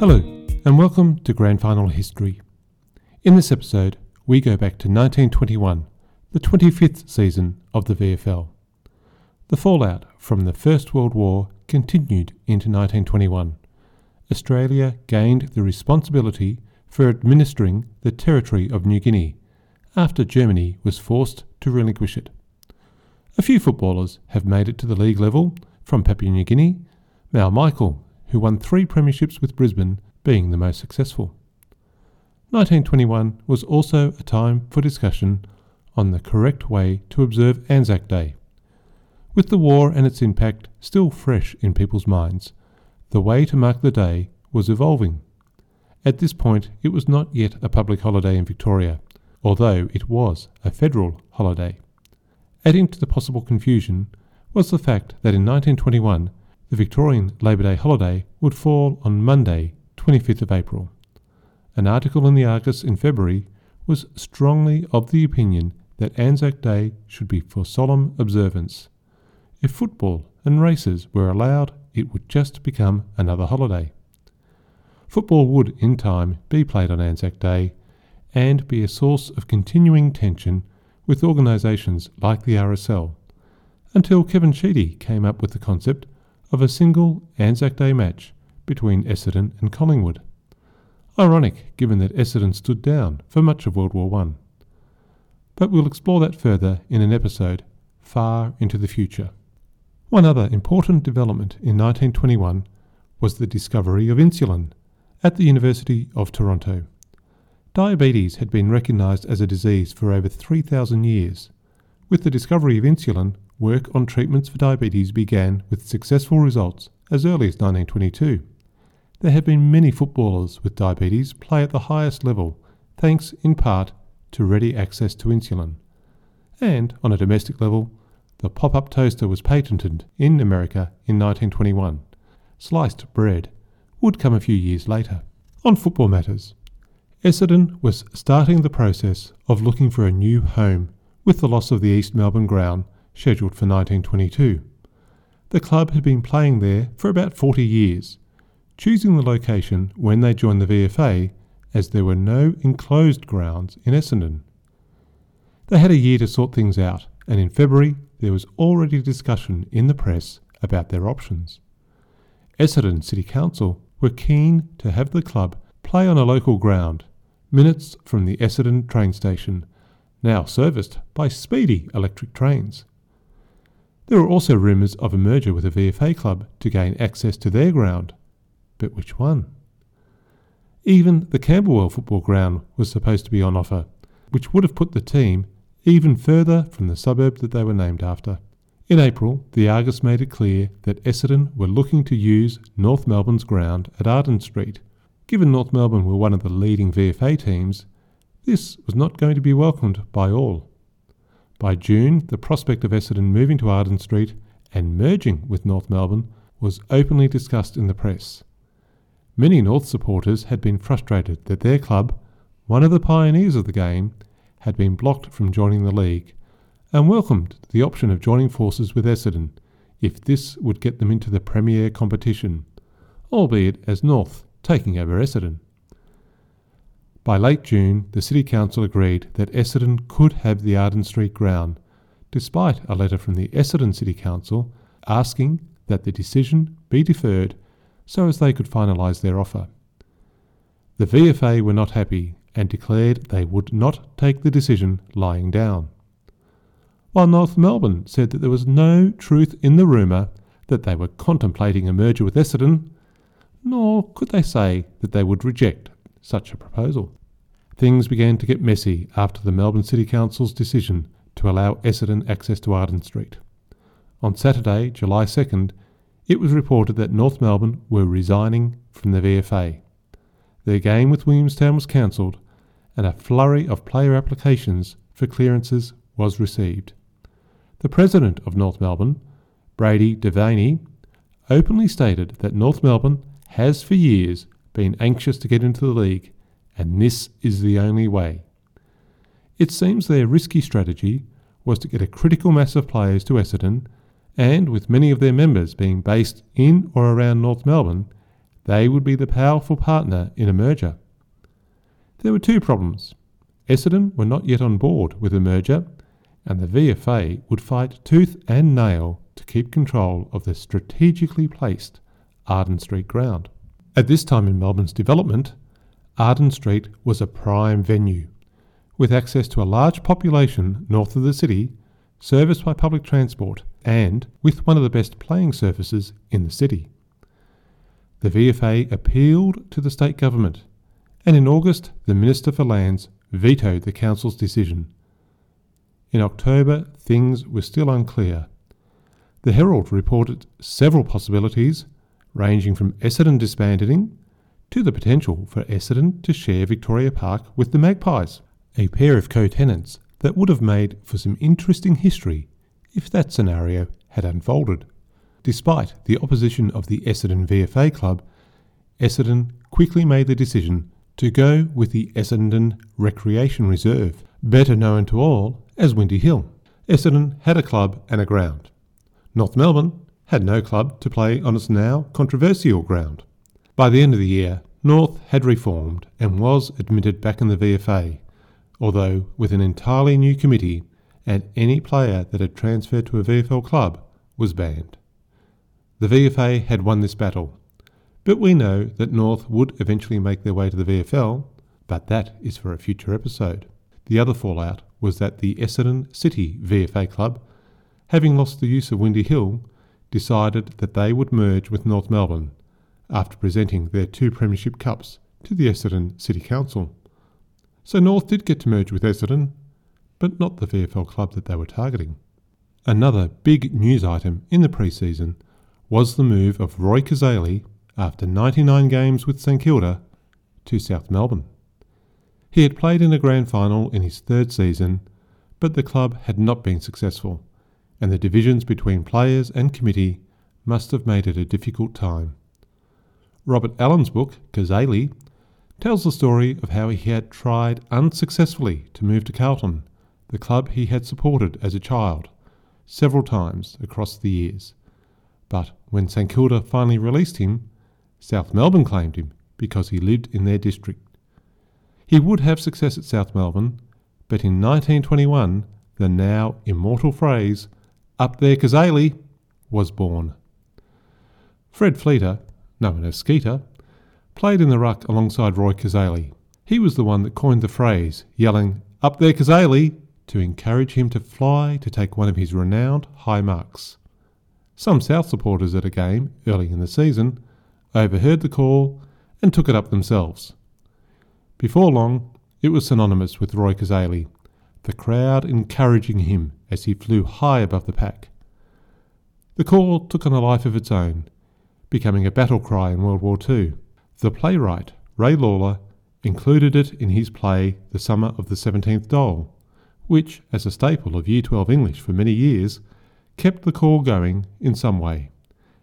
Hello, and welcome to Grand Final History. In this episode, we go back to 1921, the 25th season of the VFL. The fallout from the First World War continued into 1921. Australia gained the responsibility for administering the territory of New Guinea after Germany was forced to relinquish it. A few footballers have made it to the league level from Papua New Guinea, Mal Michael, who won three premierships with Brisbane, being the most successful. 1921 was also a time for discussion on the correct way to observe Anzac Day. With the war and its impact still fresh in people's minds, the way to mark the day was evolving. At this point, it was not yet a public holiday in Victoria, although it was a federal holiday. Adding to the possible confusion was the fact that in 1921 the Victorian Labor Day holiday would fall on Monday, 25th of April. An article in the Argus in February was strongly of the opinion that Anzac Day should be for solemn observance. If football and races were allowed, it would just become another holiday. Football would, in time, be played on Anzac Day and be a source of continuing tension with organisations like the RSL, until Kevin Sheedy came up with the concept of a single Anzac Day match between Essendon and Collingwood. Ironic, given that Essendon stood down for much of World War I. But we'll explore that further in an episode far into the future. One other important development in 1921 was the discovery of insulin at the University of Toronto. Diabetes had been recognised as a disease for over 3,000 years. With the discovery of insulin, work on treatments for diabetes began with successful results as early as 1922. There have been many footballers with diabetes play at the highest level, thanks in part to ready access to insulin. And on a domestic level, the pop up toaster was patented in America in 1921. Sliced bread would come a few years later. On football matters, Essendon was starting the process of looking for a new home with the loss of the East Melbourne ground scheduled for 1922. The club had been playing there for about 40 years, choosing the location when they joined the VFA as there were no enclosed grounds in Essendon. They had a year to sort things out, and in February there was already discussion in the press about their options. Essendon City Council were keen to have the club play on a local ground minutes from the Essendon train station, now serviced by speedy electric trains. There were also rumours of a merger with a VFA club to gain access to their ground. But which one? Even the Camberwell football ground was supposed to be on offer, which would have put the team even further from the suburb that they were named after. In April, the Argus made it clear that Essendon were looking to use North Melbourne's ground at Arden Street Given North Melbourne were one of the leading VFA teams, this was not going to be welcomed by all. By June, the prospect of Essendon moving to Arden Street and merging with North Melbourne was openly discussed in the press. Many North supporters had been frustrated that their club, one of the pioneers of the game, had been blocked from joining the league, and welcomed the option of joining forces with Essendon if this would get them into the Premier competition, albeit as North taking over Essendon. By late June, the City Council agreed that Essendon could have the Arden Street ground, despite a letter from the Essendon City Council asking that the decision be deferred so as they could finalise their offer. The VFA were not happy and declared they would not take the decision lying down. While North Melbourne said that there was no truth in the rumour that they were contemplating a merger with Essendon, nor could they say that they would reject such a proposal. Things began to get messy after the Melbourne City Council's decision to allow Essendon access to Arden Street. On Saturday, July 2nd, it was reported that North Melbourne were resigning from the VFA. Their game with Williamstown was cancelled, and a flurry of player applications for clearances was received. The president of North Melbourne, Brady Devaney, openly stated that North Melbourne has for years been anxious to get into the league, and this is the only way. It seems their risky strategy was to get a critical mass of players to Essendon, and with many of their members being based in or around North Melbourne, they would be the powerful partner in a merger. There were two problems. Essendon were not yet on board with the merger, and the VFA would fight tooth and nail to keep control of the strategically placed Arden Street ground. At this time in Melbourne's development, Arden Street was a prime venue, with access to a large population north of the city, serviced by public transport, and with one of the best playing surfaces in the city. The VFA appealed to the state government, and in August the Minister for Lands vetoed the council's decision. In October, things were still unclear. The Herald reported several possibilities, ranging from Essendon disbanding to the potential for Essendon to share Victoria Park with the Magpies, a pair of co tenants that would have made for some interesting history if that scenario had unfolded. Despite the opposition of the Essendon VFA club, Essendon quickly made the decision to go with the Essendon Recreation Reserve, better known to all as Windy Hill. Essendon had a club and a ground. North Melbourne had no club to play on its now controversial ground. By the end of the year, North had reformed and was admitted back in the VFA, although with an entirely new committee, and any player that had transferred to a VFL club was banned. The VFA had won this battle, but we know that North would eventually make their way to the VFL, but that is for a future episode. The other fallout was that the Essendon City VFA club, having lost the use of Windy Hill, decided that they would merge with North Melbourne after presenting their two Premiership Cups to the Essendon City Council. So North did get to merge with Essendon, but not the VFL club that they were targeting. Another big news item in the pre-season was the move of Roy Cazaly after 99 games with St Kilda to South Melbourne. He had played in a grand final in his third season, but the club had not been successful, and the divisions between players and committee must have made it a difficult time. Robert Allen's book, Cazaly, tells the story of how he had tried unsuccessfully to move to Carlton, the club he had supported as a child, several times across the years. But when St Kilda finally released him, South Melbourne claimed him because he lived in their district. He would have success at South Melbourne, but in 1921 the now immortal phrase, Up there Cazaly, was born. Fred Fleiter, known as Skeeter, played in the ruck alongside Roy Cazaly. He was the one that coined the phrase, yelling, Up there Cazaly, to encourage him to fly to take one of his renowned high marks. Some South supporters at a game early in the season overheard the call and took it up themselves. Before long, it was synonymous with Roy Cazaly, the crowd encouraging him as he flew high above the pack. The call took on a life of its own, becoming a battle cry in World War II. The playwright, Ray Lawler, included it in his play The Summer of the Seventeenth Doll, which, as a staple of Year 12 English for many years, kept the call going in some way.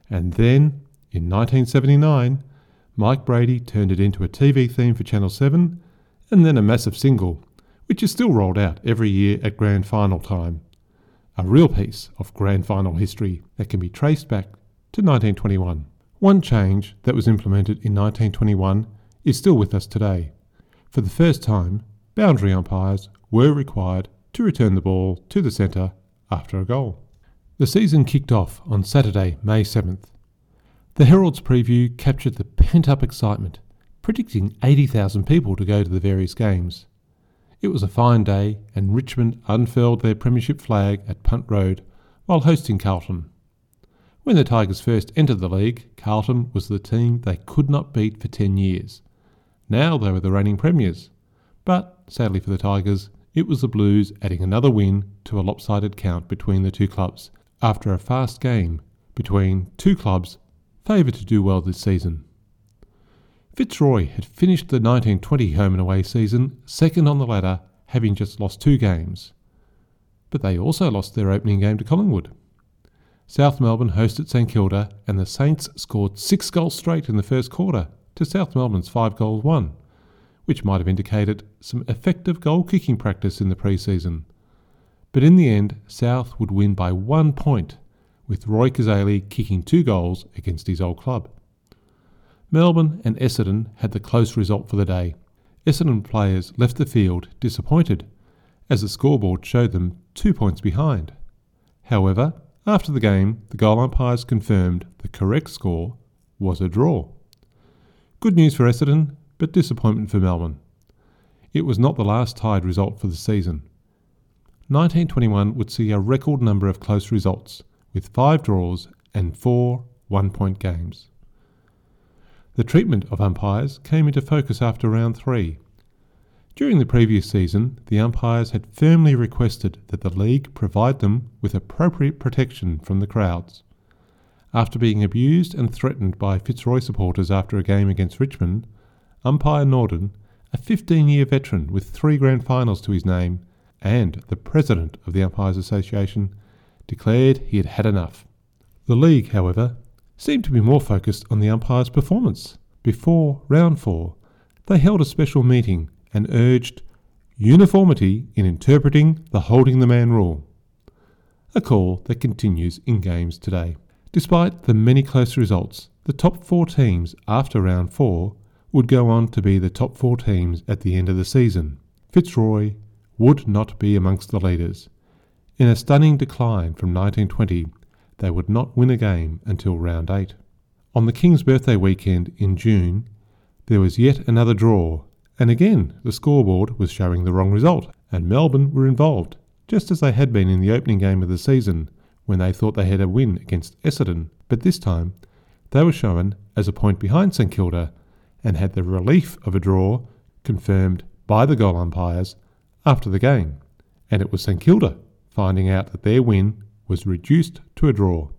And then, in 1979, Mike Brady turned it into a TV theme for Channel 7 and then a massive single, which is still rolled out every year at Grand Final time. A real piece of Grand Final history that can be traced back to 1921. One change that was implemented in 1921 is still with us today. For the first time, boundary umpires were required to return the ball to the centre after a goal. The season kicked off on Saturday, May 7th, the Herald's preview captured the pent up excitement, predicting 80,000 people to go to the various games. It was a fine day, and Richmond unfurled their Premiership flag at Punt Road while hosting Carlton. When the Tigers first entered the league, Carlton was the team they could not beat for 10 years. Now they were the reigning premiers. But, sadly for the Tigers, it was the Blues adding another win to a lopsided count between the two clubs after a fast game between two clubs favoured to do well this season. Fitzroy had finished the 1920 home and away season second on the ladder, having just lost two games. But they also lost their opening game to Collingwood. South Melbourne hosted St Kilda, and the Saints scored six goals straight in the first quarter to South Melbourne's five goals one, which might have indicated some effective goal kicking practice in the pre season. But in the end, South would win by one point with Roy Cazaly kicking two goals against his old club. Melbourne and Essendon had the close result for the day. Essendon players left the field disappointed, as the scoreboard showed them two points behind. However, after the game, the goal umpires confirmed the correct score was a draw. Good news for Essendon, but disappointment for Melbourne. It was not the last tied result for the season. 1921 would see a record number of close results, with five draws and four one point games. The treatment of umpires came into focus after round three. During the previous season, the umpires had firmly requested that the league provide them with appropriate protection from the crowds. After being abused and threatened by Fitzroy supporters after a game against Richmond, umpire Norden, a 15 year veteran with three grand finals to his name, and the president of the Umpires Association, declared he had had enough. The league, however, seemed to be more focused on the umpire's performance. Before round four, they held a special meeting and urged uniformity in interpreting the holding the man rule, a call that continues in games today. Despite the many close results, the top four teams after round four would go on to be the top four teams at the end of the season. Fitzroy would not be amongst the leaders. In a stunning decline from 1920, they would not win a game until round 8. On the King's birthday weekend in June, there was yet another draw, and again the scoreboard was showing the wrong result, and Melbourne were involved, just as they had been in the opening game of the season, when they thought they had a win against Essendon, but this time they were shown as a point behind St Kilda and had the relief of a draw confirmed by the goal umpires after the game, and it was St Kilda finding out that their win was reduced to a draw.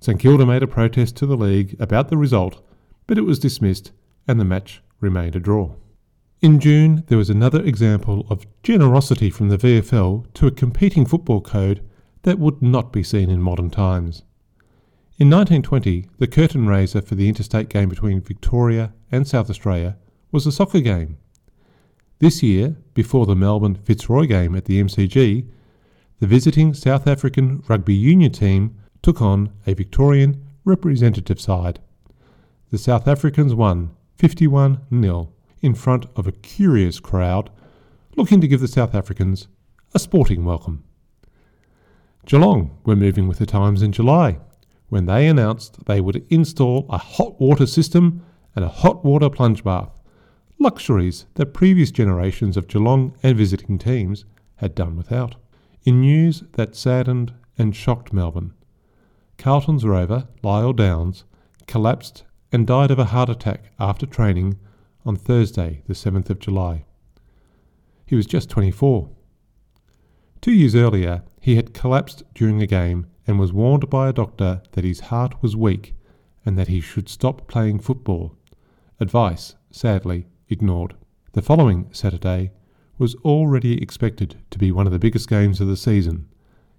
St Kilda made a protest to the league about the result, but it was dismissed and the match remained a draw. In June, there was another example of generosity from the VFL to a competing football code that would not be seen in modern times. In 1920, the curtain raiser for the interstate game between Victoria and South Australia was a soccer game. This year, before the Melbourne Fitzroy game at the MCG, the visiting South African rugby union team took on a Victorian representative side. The South Africans won 51 0 in front of a curious crowd looking to give the South Africans a sporting welcome. Geelong were moving with the times in July when they announced they would install a hot water system and a hot water plunge bath, luxuries that previous generations of Geelong and visiting teams had done without in news that saddened and shocked Melbourne. Carlton's rover, Lyle Downs, collapsed and died of a heart attack after training on Thursday, the 7th of July. He was just 24. Two years earlier, he had collapsed during a game and was warned by a doctor that his heart was weak and that he should stop playing football. Advice, sadly, ignored. The following Saturday, was already expected to be one of the biggest games of the season.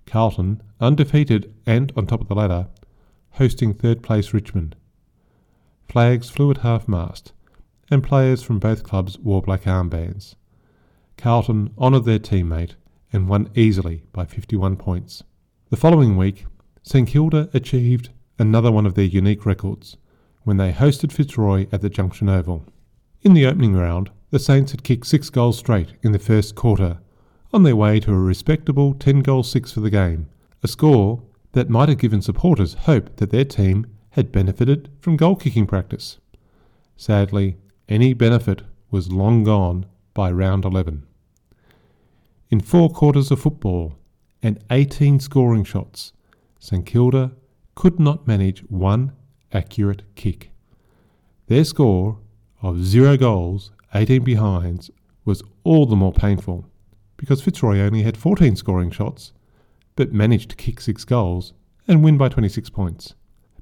Carlton, undefeated and on top of the ladder, hosting third place Richmond. Flags flew at half mast, and players from both clubs wore black armbands. Carlton honoured their teammate and won easily by 51 points. The following week, St Kilda achieved another one of their unique records when they hosted Fitzroy at the Junction Oval. In the opening round, the Saints had kicked six goals straight in the first quarter, on their way to a respectable 10 goal 6 for the game, a score that might have given supporters hope that their team had benefited from goal kicking practice. Sadly, any benefit was long gone by round 11. In four quarters of football and 18 scoring shots, St Kilda could not manage one accurate kick. Their score of zero goals 18 behinds was all the more painful because Fitzroy only had 14 scoring shots, but managed to kick six goals and win by 26 points.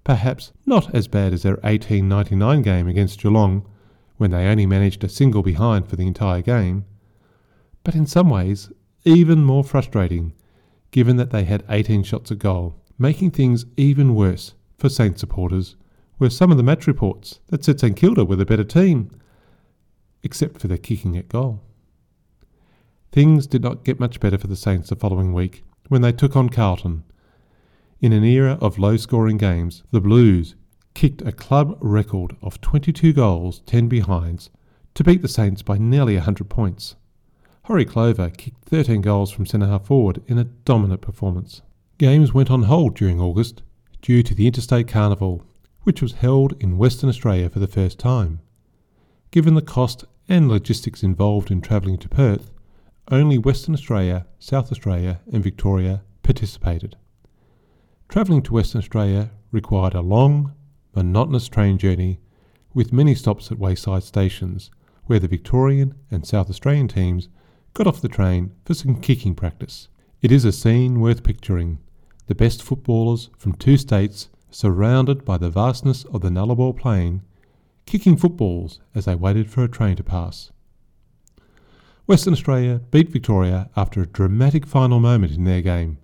Perhaps not as bad as their 1899 game against Geelong, when they only managed a single behind for the entire game, but in some ways even more frustrating, given that they had 18 shots at goal. Making things even worse for Saints supporters were some of the match reports that said St Kilda were the better team except for their kicking at goal. Things did not get much better for the Saints the following week when they took on Carlton. In an era of low scoring games, the Blues kicked a club record of 22 goals, 10 behinds, to beat the Saints by nearly 100 points. Horrie Clover kicked 13 goals from centre half forward in a dominant performance. Games went on hold during August due to the Interstate Carnival, which was held in Western Australia for the first time. Given the cost and logistics involved in travelling to Perth, only Western Australia, South Australia, and Victoria participated. Travelling to Western Australia required a long, monotonous train journey with many stops at wayside stations where the Victorian and South Australian teams got off the train for some kicking practice. It is a scene worth picturing the best footballers from two states surrounded by the vastness of the Nullarbor Plain, kicking footballs as they waited for a train to pass. Western Australia beat Victoria after a dramatic final moment in their game.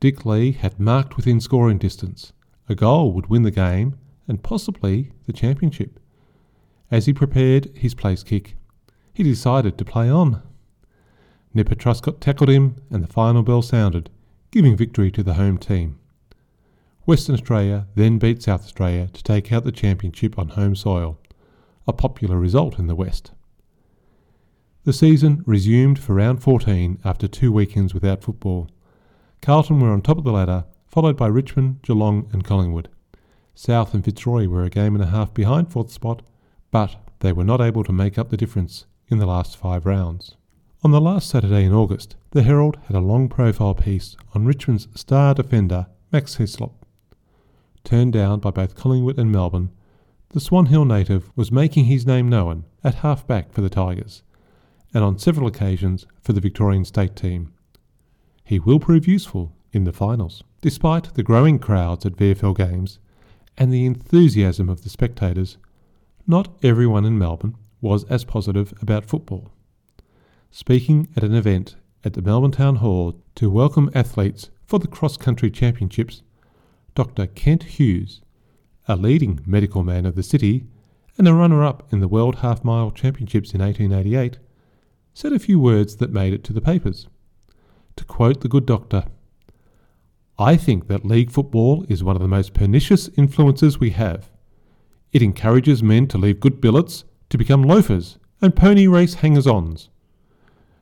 Dick Lee had marked within scoring distance. A goal would win the game and possibly the championship. As he prepared his place kick, he decided to play on. Nipper Truscott tackled him and the final bell sounded, giving victory to the home team. Western Australia then beat South Australia to take out the championship on home soil, a popular result in the West. The season resumed for round 14 after two weekends without football. Carlton were on top of the ladder, followed by Richmond, Geelong, and Collingwood. South and Fitzroy were a game and a half behind fourth spot, but they were not able to make up the difference in the last five rounds. On the last Saturday in August, the Herald had a long profile piece on Richmond's star defender, Max Hislop. Turned down by both Collingwood and Melbourne, the Swan Hill native was making his name known at half back for the Tigers and on several occasions for the Victorian state team. He will prove useful in the finals. Despite the growing crowds at VFL games and the enthusiasm of the spectators, not everyone in Melbourne was as positive about football. Speaking at an event at the Melbourne Town Hall to welcome athletes for the cross country championships, Dr. Kent Hughes, a leading medical man of the city and a runner up in the World Half Mile Championships in 1888, said a few words that made it to the papers. To quote the good doctor, I think that league football is one of the most pernicious influences we have. It encourages men to leave good billets to become loafers and pony race hangers ons.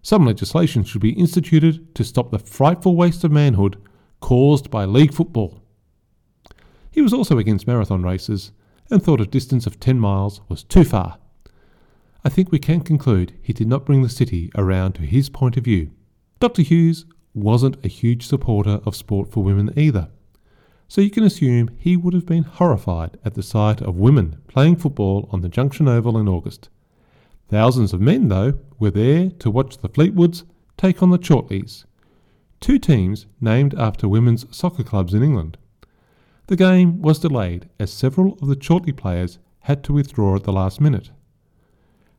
Some legislation should be instituted to stop the frightful waste of manhood caused by league football. He was also against marathon races and thought a distance of 10 miles was too far. I think we can conclude he did not bring the city around to his point of view. Dr. Hughes wasn't a huge supporter of sport for women either, so you can assume he would have been horrified at the sight of women playing football on the Junction Oval in August. Thousands of men, though, were there to watch the Fleetwoods take on the Chortleys, two teams named after women's soccer clubs in England. The game was delayed as several of the Chortley players had to withdraw at the last minute.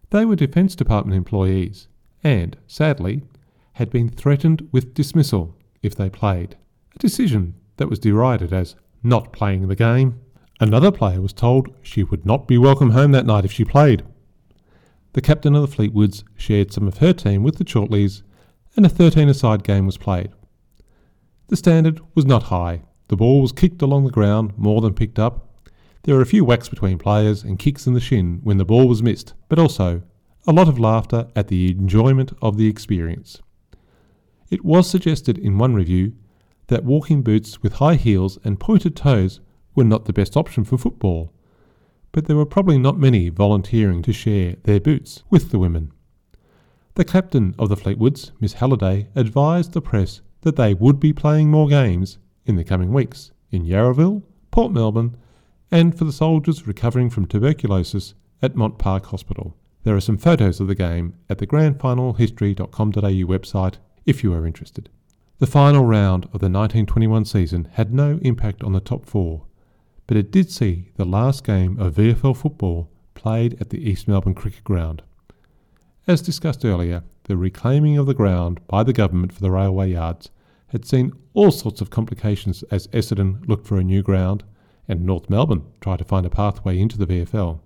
They were Defence Department employees and, sadly, had been threatened with dismissal if they played, a decision that was derided as not playing the game. Another player was told she would not be welcome home that night if she played. The captain of the Fleetwoods shared some of her team with the Chortleys, and a 13 aside game was played. The standard was not high. The ball was kicked along the ground more than picked up, there were a few whacks between players and kicks in the shin when the ball was missed, but also a lot of laughter at the enjoyment of the experience. It was suggested in one review that walking boots with high heels and pointed toes were not the best option for football, but there were probably not many volunteering to share their boots with the women. The captain of the Fleetwoods, Miss Halliday, advised the press that they would be playing more games in the coming weeks in Yarraville, Port Melbourne, and for the soldiers recovering from tuberculosis at Mont Park Hospital. There are some photos of the game at the grandfinalhistory.com.au website if you are interested. The final round of the 1921 season had no impact on the top four, but it did see the last game of VFL football played at the East Melbourne Cricket Ground. As discussed earlier, the reclaiming of the ground by the government for the railway yards had seen all sorts of complications as Essendon looked for a new ground and North Melbourne tried to find a pathway into the VFL.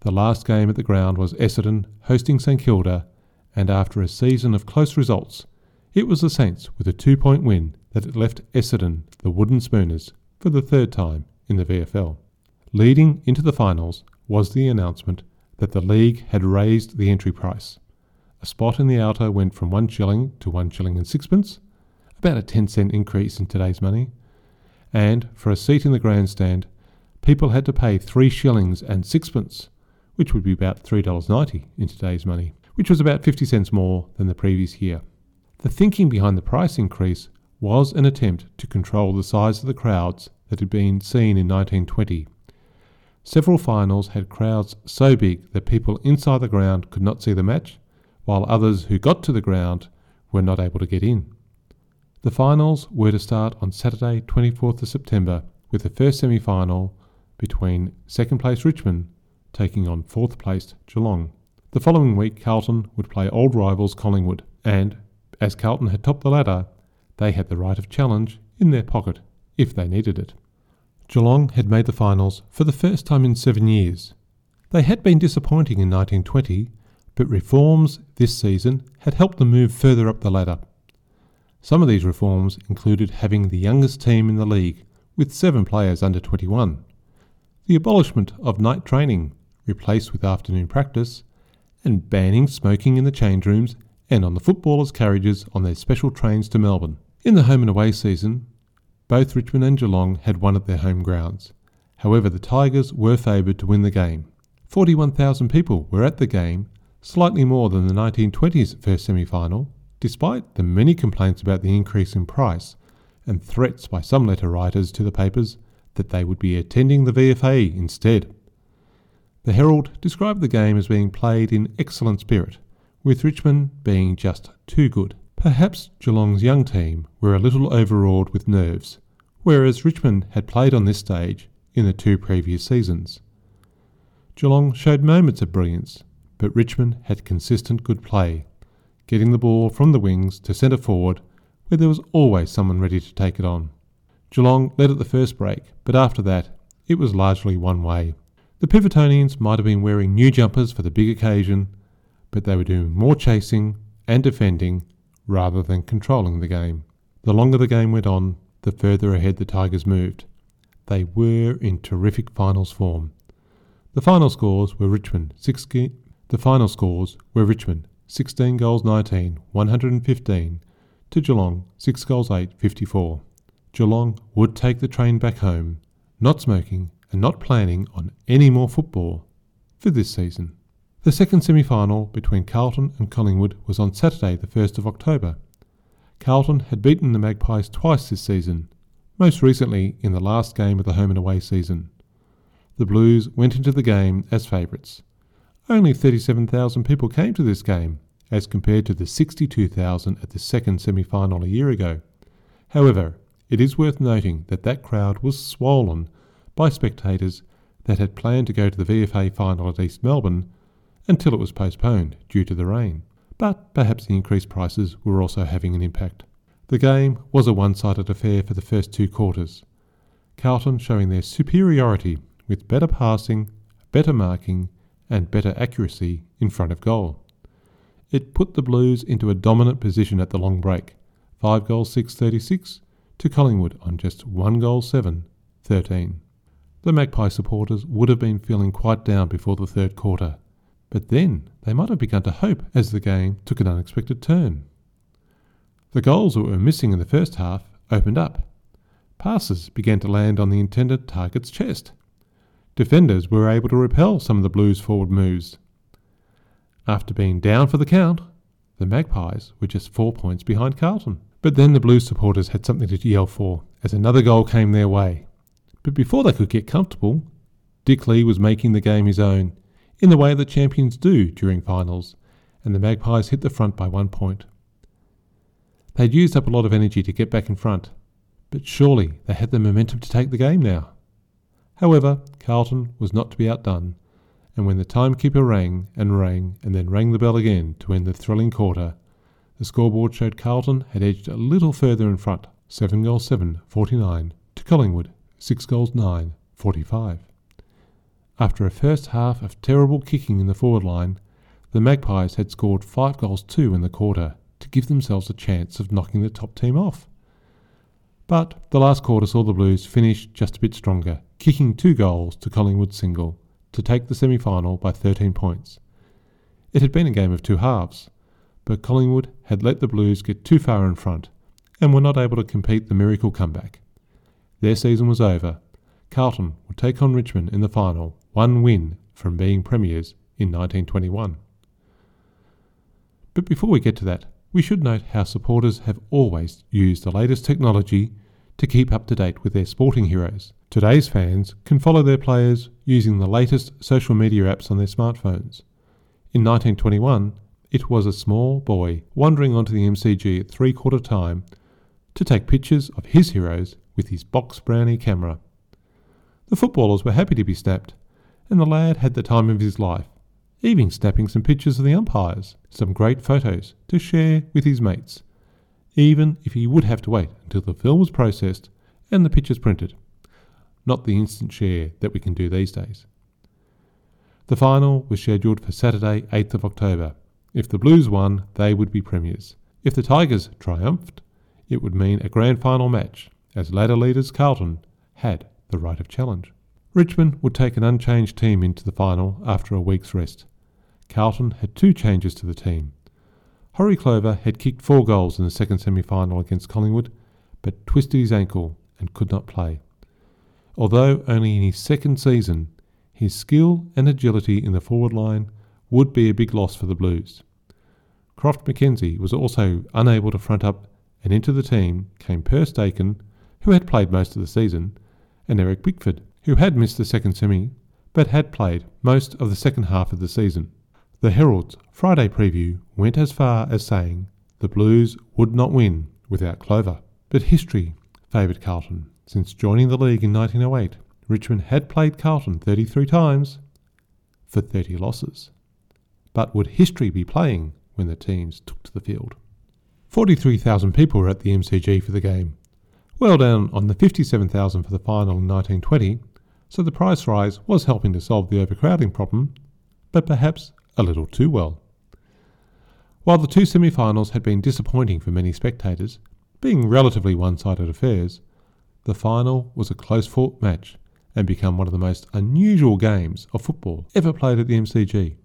The last game at the ground was Essendon hosting St Kilda, and after a season of close results, it was the Saints with a two point win that left Essendon the Wooden Spooners for the third time in the VFL. Leading into the finals was the announcement that the league had raised the entry price. A spot in the outer went from one shilling to one shilling and sixpence, about a 10 cent increase in today's money, and for a seat in the grandstand, people had to pay three shillings and sixpence, which would be about $3.90 in today's money, which was about 50 cents more than the previous year. The thinking behind the price increase was an attempt to control the size of the crowds that had been seen in 1920. Several finals had crowds so big that people inside the ground could not see the match, while others who got to the ground were not able to get in. The finals were to start on Saturday, 24th of September, with the first semi final between second place Richmond taking on fourth placed Geelong. The following week, Carlton would play old rivals Collingwood, and as Carlton had topped the ladder, they had the right of challenge in their pocket if they needed it. Geelong had made the finals for the first time in seven years. They had been disappointing in 1920 but reforms this season had helped them move further up the ladder. Some of these reforms included having the youngest team in the league, with seven players under 21, the abolishment of night training, replaced with afternoon practice, and banning smoking in the change rooms and on the footballers' carriages on their special trains to Melbourne. In the home and away season, both Richmond and Geelong had won at their home grounds. However, the Tigers were favoured to win the game. 41,000 people were at the game slightly more than the 1920s first semi final, despite the many complaints about the increase in price and threats by some letter writers to the papers that they would be attending the VFA instead. The Herald described the game as being played in excellent spirit, with Richmond being just too good. Perhaps Geelong's young team were a little overawed with nerves, whereas Richmond had played on this stage in the two previous seasons. Geelong showed moments of brilliance, but Richmond had consistent good play, getting the ball from the wings to centre forward, where there was always someone ready to take it on. Geelong led at the first break, but after that, it was largely one way. The Pivotonians might have been wearing new jumpers for the big occasion, but they were doing more chasing and defending rather than controlling the game. The longer the game went on, the further ahead the Tigers moved. They were in terrific finals form. The final scores were Richmond 6 the final scores were Richmond 16 goals 19, 115 to Geelong 6 goals 8, 54. Geelong would take the train back home, not smoking and not planning on any more football for this season. The second semi final between Carlton and Collingwood was on Saturday, the 1st of October. Carlton had beaten the Magpies twice this season, most recently in the last game of the home and away season. The Blues went into the game as favourites. Only 37,000 people came to this game, as compared to the 62,000 at the second semi final a year ago. However, it is worth noting that that crowd was swollen by spectators that had planned to go to the VFA final at East Melbourne until it was postponed due to the rain. But perhaps the increased prices were also having an impact. The game was a one sided affair for the first two quarters. Carlton showing their superiority with better passing, better marking, and better accuracy in front of goal. It put the Blues into a dominant position at the long break, 5 goals 6 36 to Collingwood on just 1 goal 7 13. The Magpie supporters would have been feeling quite down before the third quarter, but then they might have begun to hope as the game took an unexpected turn. The goals that were missing in the first half opened up. Passes began to land on the intended target's chest defenders were able to repel some of the Blues' forward moves. After being down for the count, the Magpies were just four points behind Carlton. But then the Blues supporters had something to yell for as another goal came their way. But before they could get comfortable, Dick Lee was making the game his own, in the way that champions do during finals, and the Magpies hit the front by one point. They'd used up a lot of energy to get back in front, but surely they had the momentum to take the game now. However, Carlton was not to be outdone, and when the timekeeper rang and rang and then rang the bell again to end the thrilling quarter, the scoreboard showed Carlton had edged a little further in front, 7 goals 7, 49, to Collingwood, 6 goals 9, 45. After a first half of terrible kicking in the forward line, the Magpies had scored 5 goals 2 in the quarter to give themselves a chance of knocking the top team off. But the last quarter saw the Blues finish just a bit stronger, kicking two goals to Collingwood's single to take the semi final by 13 points. It had been a game of two halves, but Collingwood had let the Blues get too far in front and were not able to compete the miracle comeback. Their season was over. Carlton would take on Richmond in the final, one win from being premiers in 1921. But before we get to that, we should note how supporters have always used the latest technology to keep up to date with their sporting heroes. Today's fans can follow their players using the latest social media apps on their smartphones. In 1921, it was a small boy wandering onto the MCG at three quarter time to take pictures of his heroes with his box brownie camera. The footballers were happy to be snapped, and the lad had the time of his life, even snapping some pictures of the umpires, some great photos to share with his mates, even if he would have to wait until the film was processed and the pictures printed. Not the instant share that we can do these days. The final was scheduled for Saturday, 8th of October. If the Blues won, they would be premiers. If the Tigers triumphed, it would mean a grand final match, as ladder leaders Carlton had the right of challenge. Richmond would take an unchanged team into the final after a week's rest. Carlton had two changes to the team. Horrie Clover had kicked four goals in the second semi final against Collingwood, but twisted his ankle and could not play. Although only in his second season, his skill and agility in the forward line would be a big loss for the Blues. Croft McKenzie was also unable to front up, and into the team came Perce Dakin, who had played most of the season, and Eric Bickford, who had missed the second semi but had played most of the second half of the season. The Herald's Friday preview went as far as saying the Blues would not win without Clover. But history favoured Carlton. Since joining the league in 1908, Richmond had played Carlton 33 times for 30 losses. But would history be playing when the teams took to the field? 43,000 people were at the MCG for the game, well down on the 57,000 for the final in 1920, so the price rise was helping to solve the overcrowding problem, but perhaps a little too well. While the two semi finals had been disappointing for many spectators, being relatively one sided affairs, the final was a close fought match and became one of the most unusual games of football ever played at the MCG.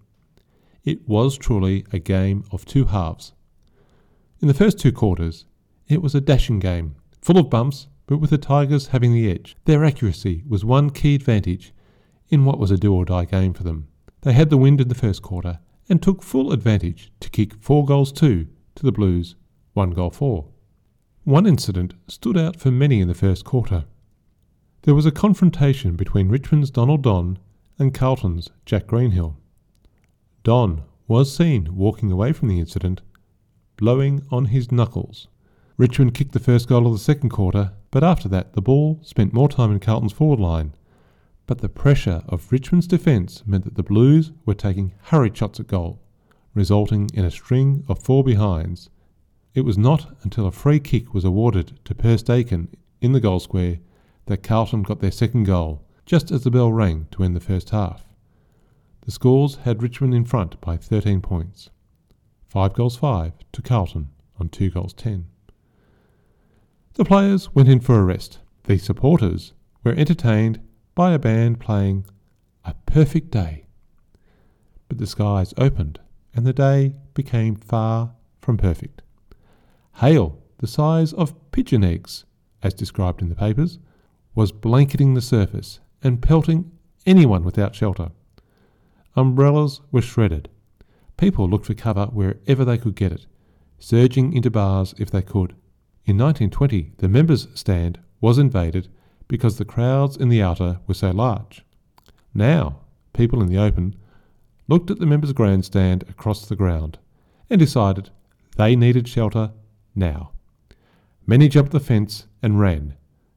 It was truly a game of two halves. In the first two quarters, it was a dashing game, full of bumps, but with the Tigers having the edge. Their accuracy was one key advantage in what was a do or die game for them. They had the wind in the first quarter and took full advantage to kick four goals two to the Blues, one goal four. One incident stood out for many in the first quarter. There was a confrontation between Richmond's Donald Don and Carlton's Jack Greenhill. Don was seen walking away from the incident, blowing on his knuckles. Richmond kicked the first goal of the second quarter, but after that the ball spent more time in Carlton's forward line but the pressure of Richmond's defence meant that the Blues were taking hurried shots at goal, resulting in a string of four behinds. It was not until a free kick was awarded to Perce Dakin in the goal square that Carlton got their second goal, just as the bell rang to end the first half. The scores had Richmond in front by 13 points. 5 goals 5 to Carlton on 2 goals 10. The players went in for a rest. The supporters were entertained by a band playing A Perfect Day. But the skies opened, and the day became far from perfect. Hail, the size of pigeon eggs, as described in the papers, was blanketing the surface and pelting anyone without shelter. Umbrellas were shredded. People looked for cover wherever they could get it, surging into bars if they could. In 1920, the members' stand was invaded because the crowds in the outer were so large. Now, people in the open looked at the members' grandstand across the ground and decided they needed shelter now. Many jumped the fence and ran,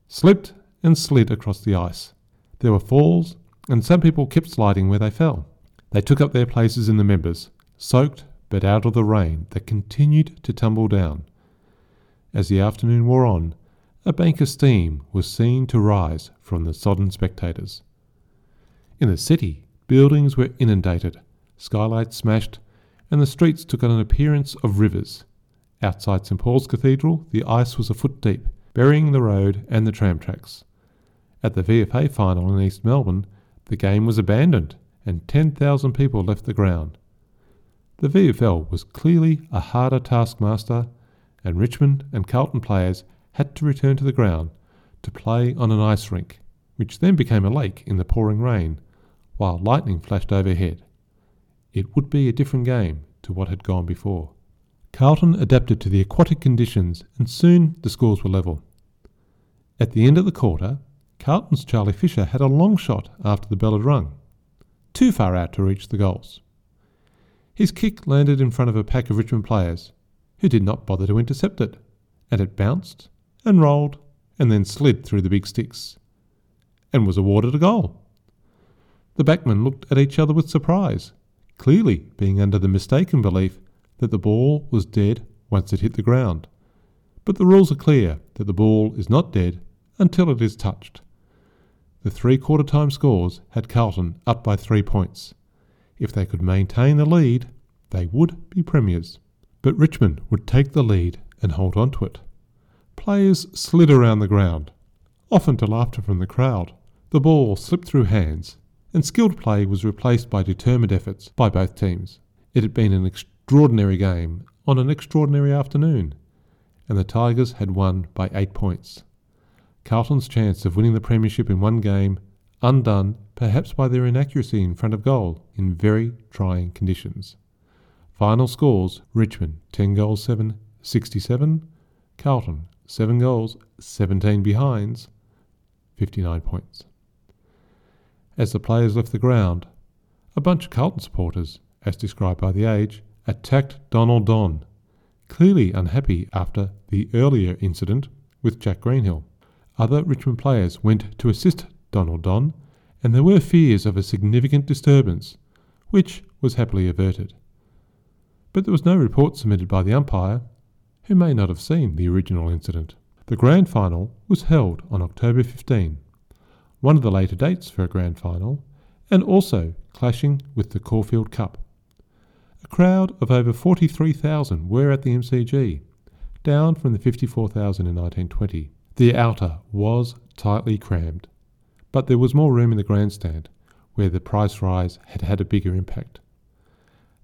slipped and slid across the ice. There were falls, and some people kept sliding where they fell. They took up their places in the members, soaked but out of the rain that continued to tumble down. As the afternoon wore on, a bank of steam was seen to rise from the sodden spectators. In the city, buildings were inundated, skylights smashed, and the streets took on an appearance of rivers. Outside St Paul's Cathedral, the ice was a foot deep, burying the road and the tram tracks. At the VFA final in East Melbourne, the game was abandoned and 10,000 people left the ground. The VFL was clearly a harder taskmaster, and Richmond and Carlton players had to return to the ground to play on an ice rink, which then became a lake in the pouring rain, while lightning flashed overhead. It would be a different game to what had gone before. Carlton adapted to the aquatic conditions, and soon the scores were level. At the end of the quarter, Carlton's Charlie Fisher had a long shot after the bell had rung, too far out to reach the goals. His kick landed in front of a pack of Richmond players, who did not bother to intercept it, and it bounced and rolled and then slid through the big sticks, and was awarded a goal. The backmen looked at each other with surprise, clearly being under the mistaken belief that the ball was dead once it hit the ground. But the rules are clear that the ball is not dead until it is touched. The three quarter time scores had Carlton up by three points. If they could maintain the lead, they would be premiers. But Richmond would take the lead and hold on to it. Players slid around the ground, often to laughter from the crowd. The ball slipped through hands, and skilled play was replaced by determined efforts by both teams. It had been an extraordinary game on an extraordinary afternoon, and the Tigers had won by eight points. Carlton's chance of winning the Premiership in one game undone perhaps by their inaccuracy in front of goal in very trying conditions. Final scores Richmond 10 goals 7, 67, Carlton 7 goals, 17 behinds, 59 points. As the players left the ground, a bunch of Carlton supporters, as described by The Age, attacked Donald Don, clearly unhappy after the earlier incident with Jack Greenhill. Other Richmond players went to assist Donald Don, and there were fears of a significant disturbance, which was happily averted. But there was no report submitted by the umpire, who may not have seen the original incident. The grand final was held on October 15, one of the later dates for a grand final, and also clashing with the Caulfield Cup. A crowd of over 43,000 were at the MCG, down from the 54,000 in 1920. The outer was tightly crammed, but there was more room in the grandstand, where the price rise had had a bigger impact.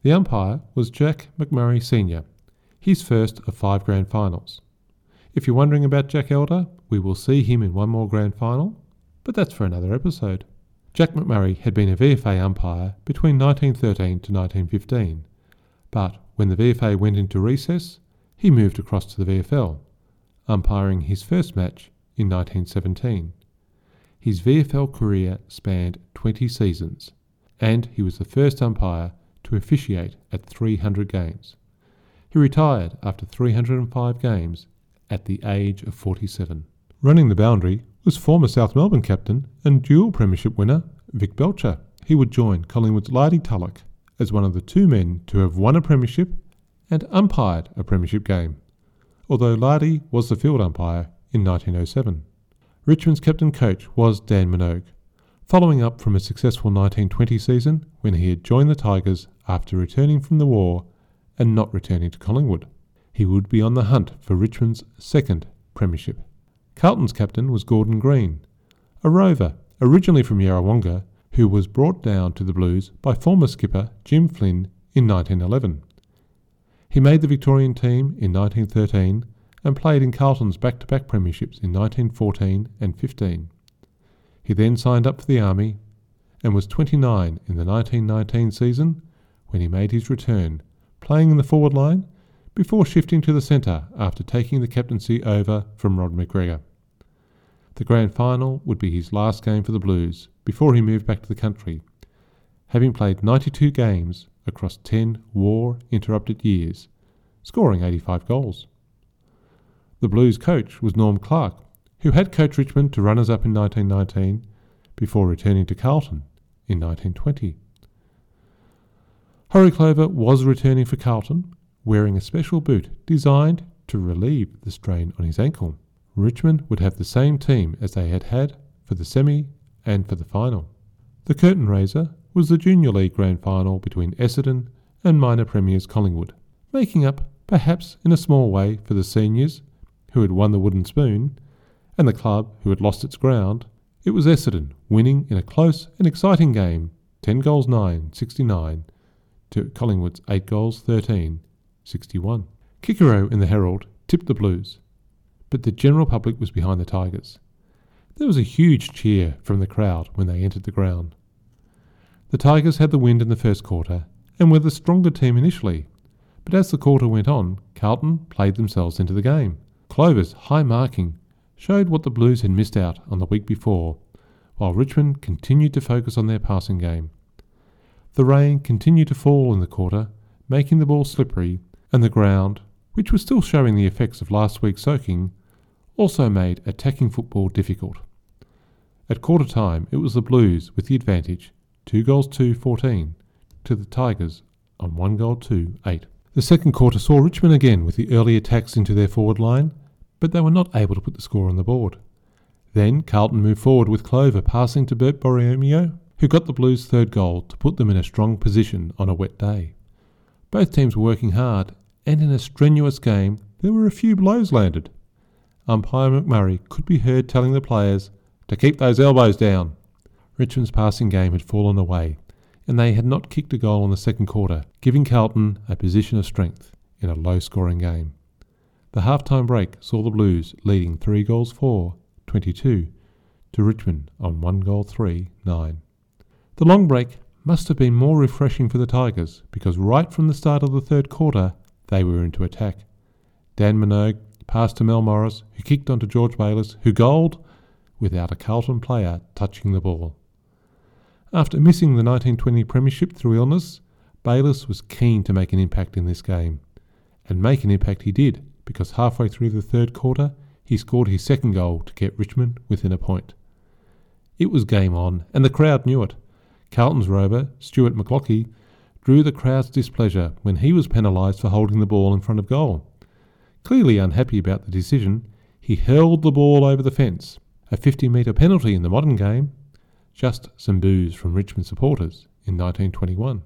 The umpire was Jack McMurray Sr., his first of five grand finals. If you're wondering about Jack Elder, we will see him in one more grand final, but that's for another episode. Jack McMurray had been a VFA umpire between 1913 to 1915, but when the VFA went into recess, he moved across to the VFL umpiring his first match in 1917. His VFL career spanned 20 seasons, and he was the first umpire officiate at 300 games. He retired after 305 games at the age of 47. Running the boundary was former South Melbourne captain and dual premiership winner Vic Belcher. He would join Collingwood's Lardy Tulloch as one of the two men to have won a premiership and umpired a premiership game although Lardy was the field umpire in 1907. Richmond's captain coach was Dan Minogue, following up from a successful 1920 season when he had joined the Tigers after returning from the war and not returning to Collingwood. He would be on the hunt for Richmond's second premiership. Carlton's captain was Gordon Green, a rover originally from Yarrawonga who was brought down to the Blues by former skipper Jim Flynn in 1911. He made the Victorian team in 1913 and played in Carlton's back to back premierships in 1914 and 15. He then signed up for the Army and was 29 in the 1919 season when he made his return, playing in the forward line before shifting to the centre after taking the captaincy over from Rod McGregor. The grand final would be his last game for the Blues before he moved back to the country, having played 92 games across 10 war interrupted years, scoring 85 goals. The Blues coach was Norm Clarke, who had coached Richmond to runners up in 1919 before returning to Carlton in 1920. Horrie Clover was returning for Carlton, wearing a special boot designed to relieve the strain on his ankle. Richmond would have the same team as they had had for the semi and for the final. The curtain raiser was the Junior League Grand Final between Essendon and minor premiers Collingwood, making up, perhaps in a small way, for the seniors, who had won the wooden spoon, and the club, who had lost its ground, it was Essendon winning in a close and exciting game, 10 goals 9, 69, to Collingwood's 8 goals 13, 61. Kikero in the Herald tipped the Blues, but the general public was behind the Tigers. There was a huge cheer from the crowd when they entered the ground. The Tigers had the wind in the first quarter and were the stronger team initially, but as the quarter went on, Carlton played themselves into the game. Clover's high marking showed what the Blues had missed out on the week before, while Richmond continued to focus on their passing game. The rain continued to fall in the quarter, making the ball slippery, and the ground, which was still showing the effects of last week's soaking, also made attacking football difficult. At quarter time, it was the Blues with the advantage, 2 goals 2 14, to the Tigers on 1 goal 2 8. The second quarter saw Richmond again with the early attacks into their forward line, but they were not able to put the score on the board. Then Carlton moved forward with Clover passing to Bert Borromeo, who got the Blues' third goal to put them in a strong position on a wet day. Both teams were working hard, and in a strenuous game, there were a few blows landed. Umpire McMurray could be heard telling the players to keep those elbows down. Richmond's passing game had fallen away, and they had not kicked a goal in the second quarter, giving Carlton a position of strength in a low scoring game. The half-time break saw the Blues leading 3 goals 4 22 to Richmond on 1 goal 3 9. The long break must have been more refreshing for the Tigers because right from the start of the third quarter they were into attack. Dan Minogue passed to Mel Morris, who kicked onto George Bayliss, who goaled without a Carlton player touching the ball. After missing the 1920 Premiership through illness, Bayliss was keen to make an impact in this game. And make an impact he did, because halfway through the third quarter, he scored his second goal to get Richmond within a point. It was game on, and the crowd knew it. Carlton's rover, Stewart McLatchie, drew the crowd's displeasure when he was penalised for holding the ball in front of goal. Clearly unhappy about the decision, he hurled the ball over the fence, a 50 metre penalty in the modern game, just some boos from Richmond supporters in 1921.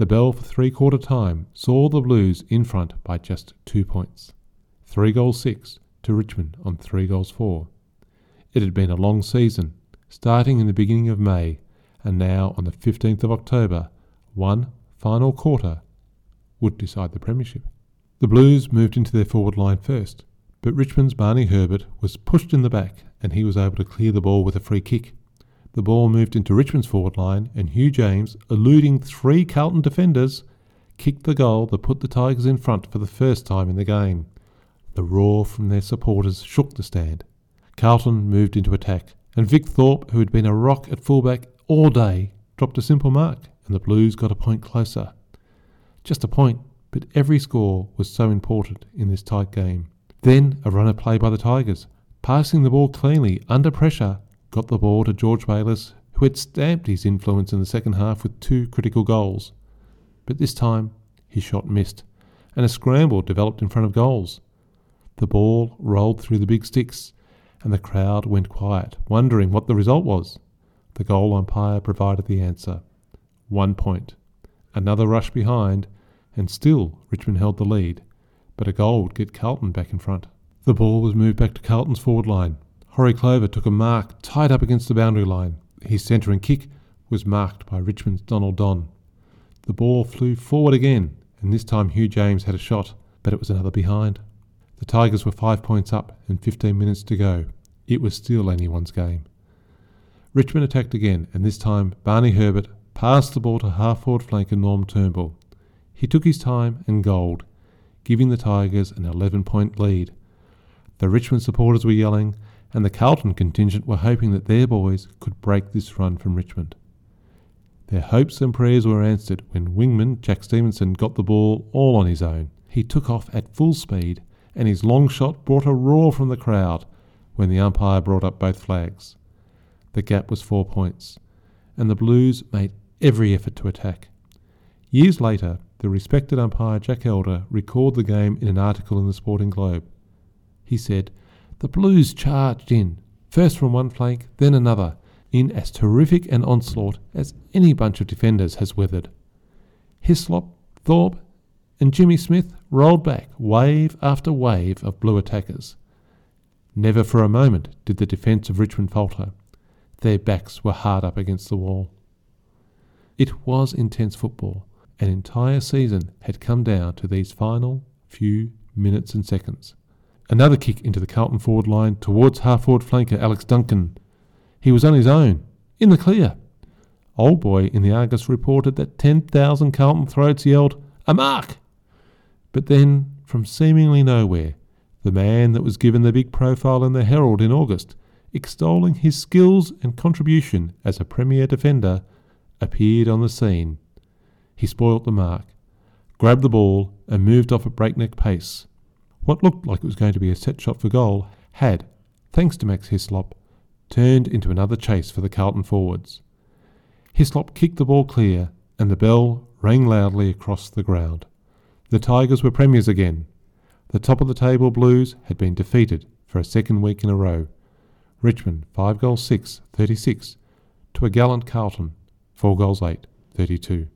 The bell for three quarter time saw the Blues in front by just two points. Three goals six to Richmond on three goals four. It had been a long season, starting in the beginning of May, and now on the 15th of October, one final quarter would decide the Premiership. The Blues moved into their forward line first, but Richmond's Barney Herbert was pushed in the back and he was able to clear the ball with a free kick. The ball moved into Richmond's forward line, and Hugh James, eluding three Carlton defenders, kicked the goal that put the Tigers in front for the first time in the game. The roar from their supporters shook the stand. Carlton moved into attack, and Vic Thorpe, who had been a rock at fullback all day, dropped a simple mark, and the Blues got a point closer. Just a point, but every score was so important in this tight game. Then a runner play by the Tigers, passing the ball cleanly under pressure got the ball to George Bayliss, who had stamped his influence in the second half with two critical goals. But this time his shot missed, and a scramble developed in front of goals. The ball rolled through the big sticks, and the crowd went quiet, wondering what the result was. The goal umpire provided the answer. One point. Another rush behind, and still Richmond held the lead, but a goal would get Carlton back in front. The ball was moved back to Carlton's forward line, Horrie Clover took a mark tight up against the boundary line. His centre and kick was marked by Richmond's Donald Don. The ball flew forward again, and this time Hugh James had a shot, but it was another behind. The Tigers were five points up and 15 minutes to go. It was still anyone's game. Richmond attacked again, and this time Barney Herbert passed the ball to half forward flanker Norm Turnbull. He took his time and goaled, giving the Tigers an 11 point lead. The Richmond supporters were yelling, and the Carlton contingent were hoping that their boys could break this run from Richmond. Their hopes and prayers were answered when wingman Jack Stevenson got the ball all on his own. He took off at full speed, and his long shot brought a roar from the crowd when the umpire brought up both flags. The gap was four points, and the Blues made every effort to attack. Years later, the respected umpire Jack Elder recalled the game in an article in the Sporting Globe. He said, the Blues charged in, first from one flank, then another, in as terrific an onslaught as any bunch of defenders has weathered. Hislop, Thorpe, and Jimmy Smith rolled back wave after wave of blue attackers. Never for a moment did the defence of Richmond falter. Their backs were hard up against the wall. It was intense football. An entire season had come down to these final few minutes and seconds. Another kick into the Carlton forward line towards half forward flanker Alex Duncan. He was on his own, in the clear. Old Boy in the Argus reported that 10,000 Carlton throats yelled, A mark! But then, from seemingly nowhere, the man that was given the big profile in the Herald in August, extolling his skills and contribution as a premier defender, appeared on the scene. He spoilt the mark, grabbed the ball, and moved off at breakneck pace. What looked like it was going to be a set shot for goal had, thanks to Max Hislop, turned into another chase for the Carlton forwards. Hislop kicked the ball clear, and the bell rang loudly across the ground. The Tigers were premiers again. The top of the table Blues had been defeated for a second week in a row. Richmond 5 goals 6, 36, to a gallant Carlton 4 goals 8, 32.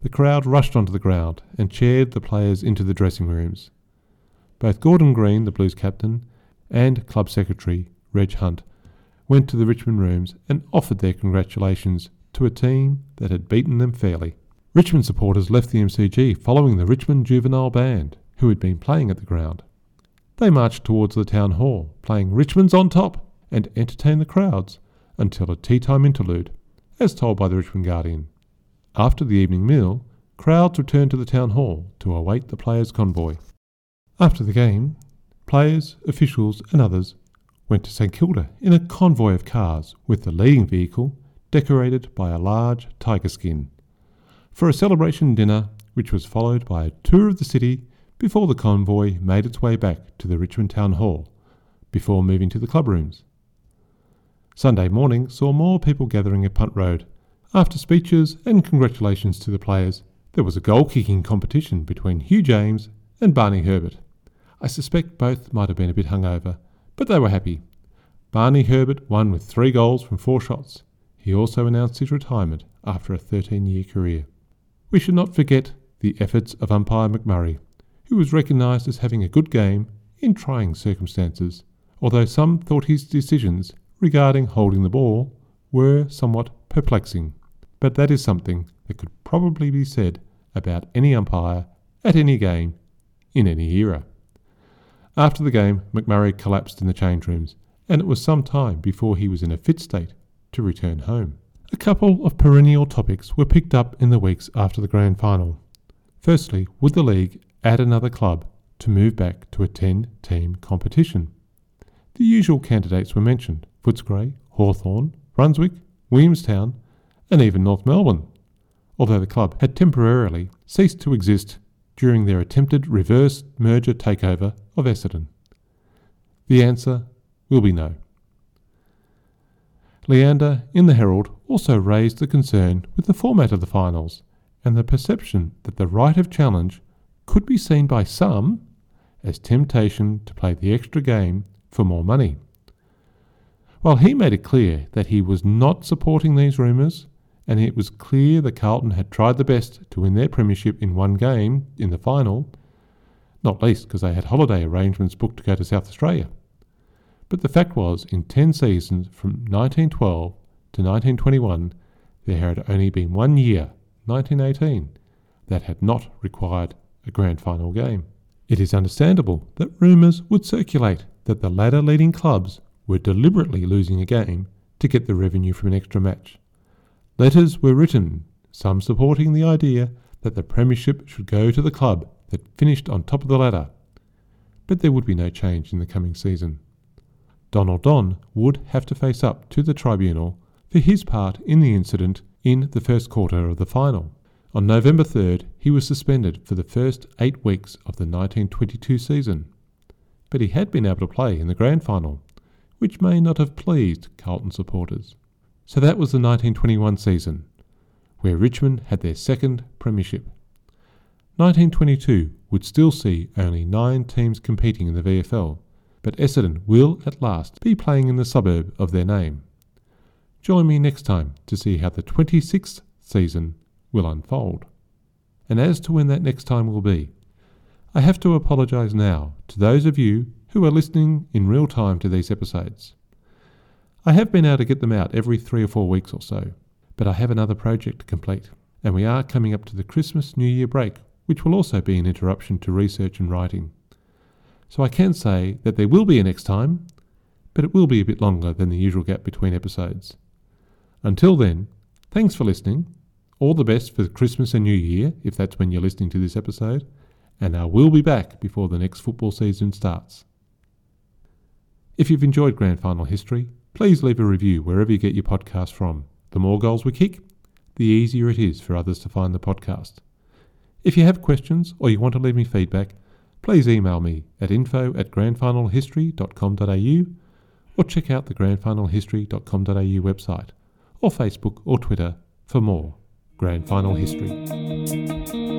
The crowd rushed onto the ground and cheered the players into the dressing rooms. Both Gordon Green, the Blues captain, and club secretary Reg Hunt went to the Richmond rooms and offered their congratulations to a team that had beaten them fairly. Richmond supporters left the MCG following the Richmond Juvenile Band, who had been playing at the ground. They marched towards the town hall, playing Richmond's on top, and entertained the crowds until a tea time interlude, as told by the Richmond Guardian. After the evening meal, crowds returned to the town hall to await the players' convoy. After the game, players, officials, and others went to St Kilda in a convoy of cars, with the leading vehicle decorated by a large tiger skin, for a celebration dinner which was followed by a tour of the city before the convoy made its way back to the Richmond Town Hall, before moving to the club rooms. Sunday morning saw more people gathering at Punt Road. After speeches and congratulations to the players, there was a goal kicking competition between Hugh James and Barney Herbert. I suspect both might have been a bit hungover, but they were happy. Barney Herbert won with three goals from four shots. He also announced his retirement after a 13 year career. We should not forget the efforts of umpire McMurray, who was recognised as having a good game in trying circumstances, although some thought his decisions regarding holding the ball were somewhat perplexing. But that is something that could probably be said about any umpire at any game in any era. After the game, McMurray collapsed in the change rooms, and it was some time before he was in a fit state to return home. A couple of perennial topics were picked up in the weeks after the grand final. Firstly, would the league add another club to move back to a 10 team competition? The usual candidates were mentioned Footscray, Hawthorn, Brunswick, Williamstown, and even North Melbourne, although the club had temporarily ceased to exist during their attempted reverse merger takeover of Essendon? The answer will be no. Leander in the Herald also raised the concern with the format of the finals and the perception that the right of challenge could be seen by some as temptation to play the extra game for more money. While he made it clear that he was not supporting these rumours, and it was clear that Carlton had tried the best to win their premiership in one game in the final, not least because they had holiday arrangements booked to go to South Australia. But the fact was, in 10 seasons from 1912 to 1921, there had only been one year, 1918, that had not required a grand final game. It is understandable that rumours would circulate that the ladder leading clubs were deliberately losing a game to get the revenue from an extra match. Letters were written, some supporting the idea that the Premiership should go to the club that finished on top of the ladder. But there would be no change in the coming season. Donald Don would have to face up to the tribunal for his part in the incident in the first quarter of the final. On November 3rd, he was suspended for the first eight weeks of the 1922 season. But he had been able to play in the grand final, which may not have pleased Carlton supporters. So that was the 1921 season, where Richmond had their second premiership. 1922 would still see only nine teams competing in the VFL, but Essendon will at last be playing in the suburb of their name. Join me next time to see how the 26th season will unfold. And as to when that next time will be, I have to apologise now to those of you who are listening in real time to these episodes. I have been able to get them out every three or four weeks or so, but I have another project to complete, and we are coming up to the Christmas New Year break, which will also be an interruption to research and writing. So I can say that there will be a next time, but it will be a bit longer than the usual gap between episodes. Until then, thanks for listening. All the best for Christmas and New Year, if that's when you're listening to this episode, and I will be back before the next football season starts. If you've enjoyed Grand Final history, please leave a review wherever you get your podcast from. The more goals we kick, the easier it is for others to find the podcast. If you have questions or you want to leave me feedback, please email me at info at grandfinalhistory.com.au or check out the grandfinalhistory.com.au website or Facebook or Twitter for more Grand Final History.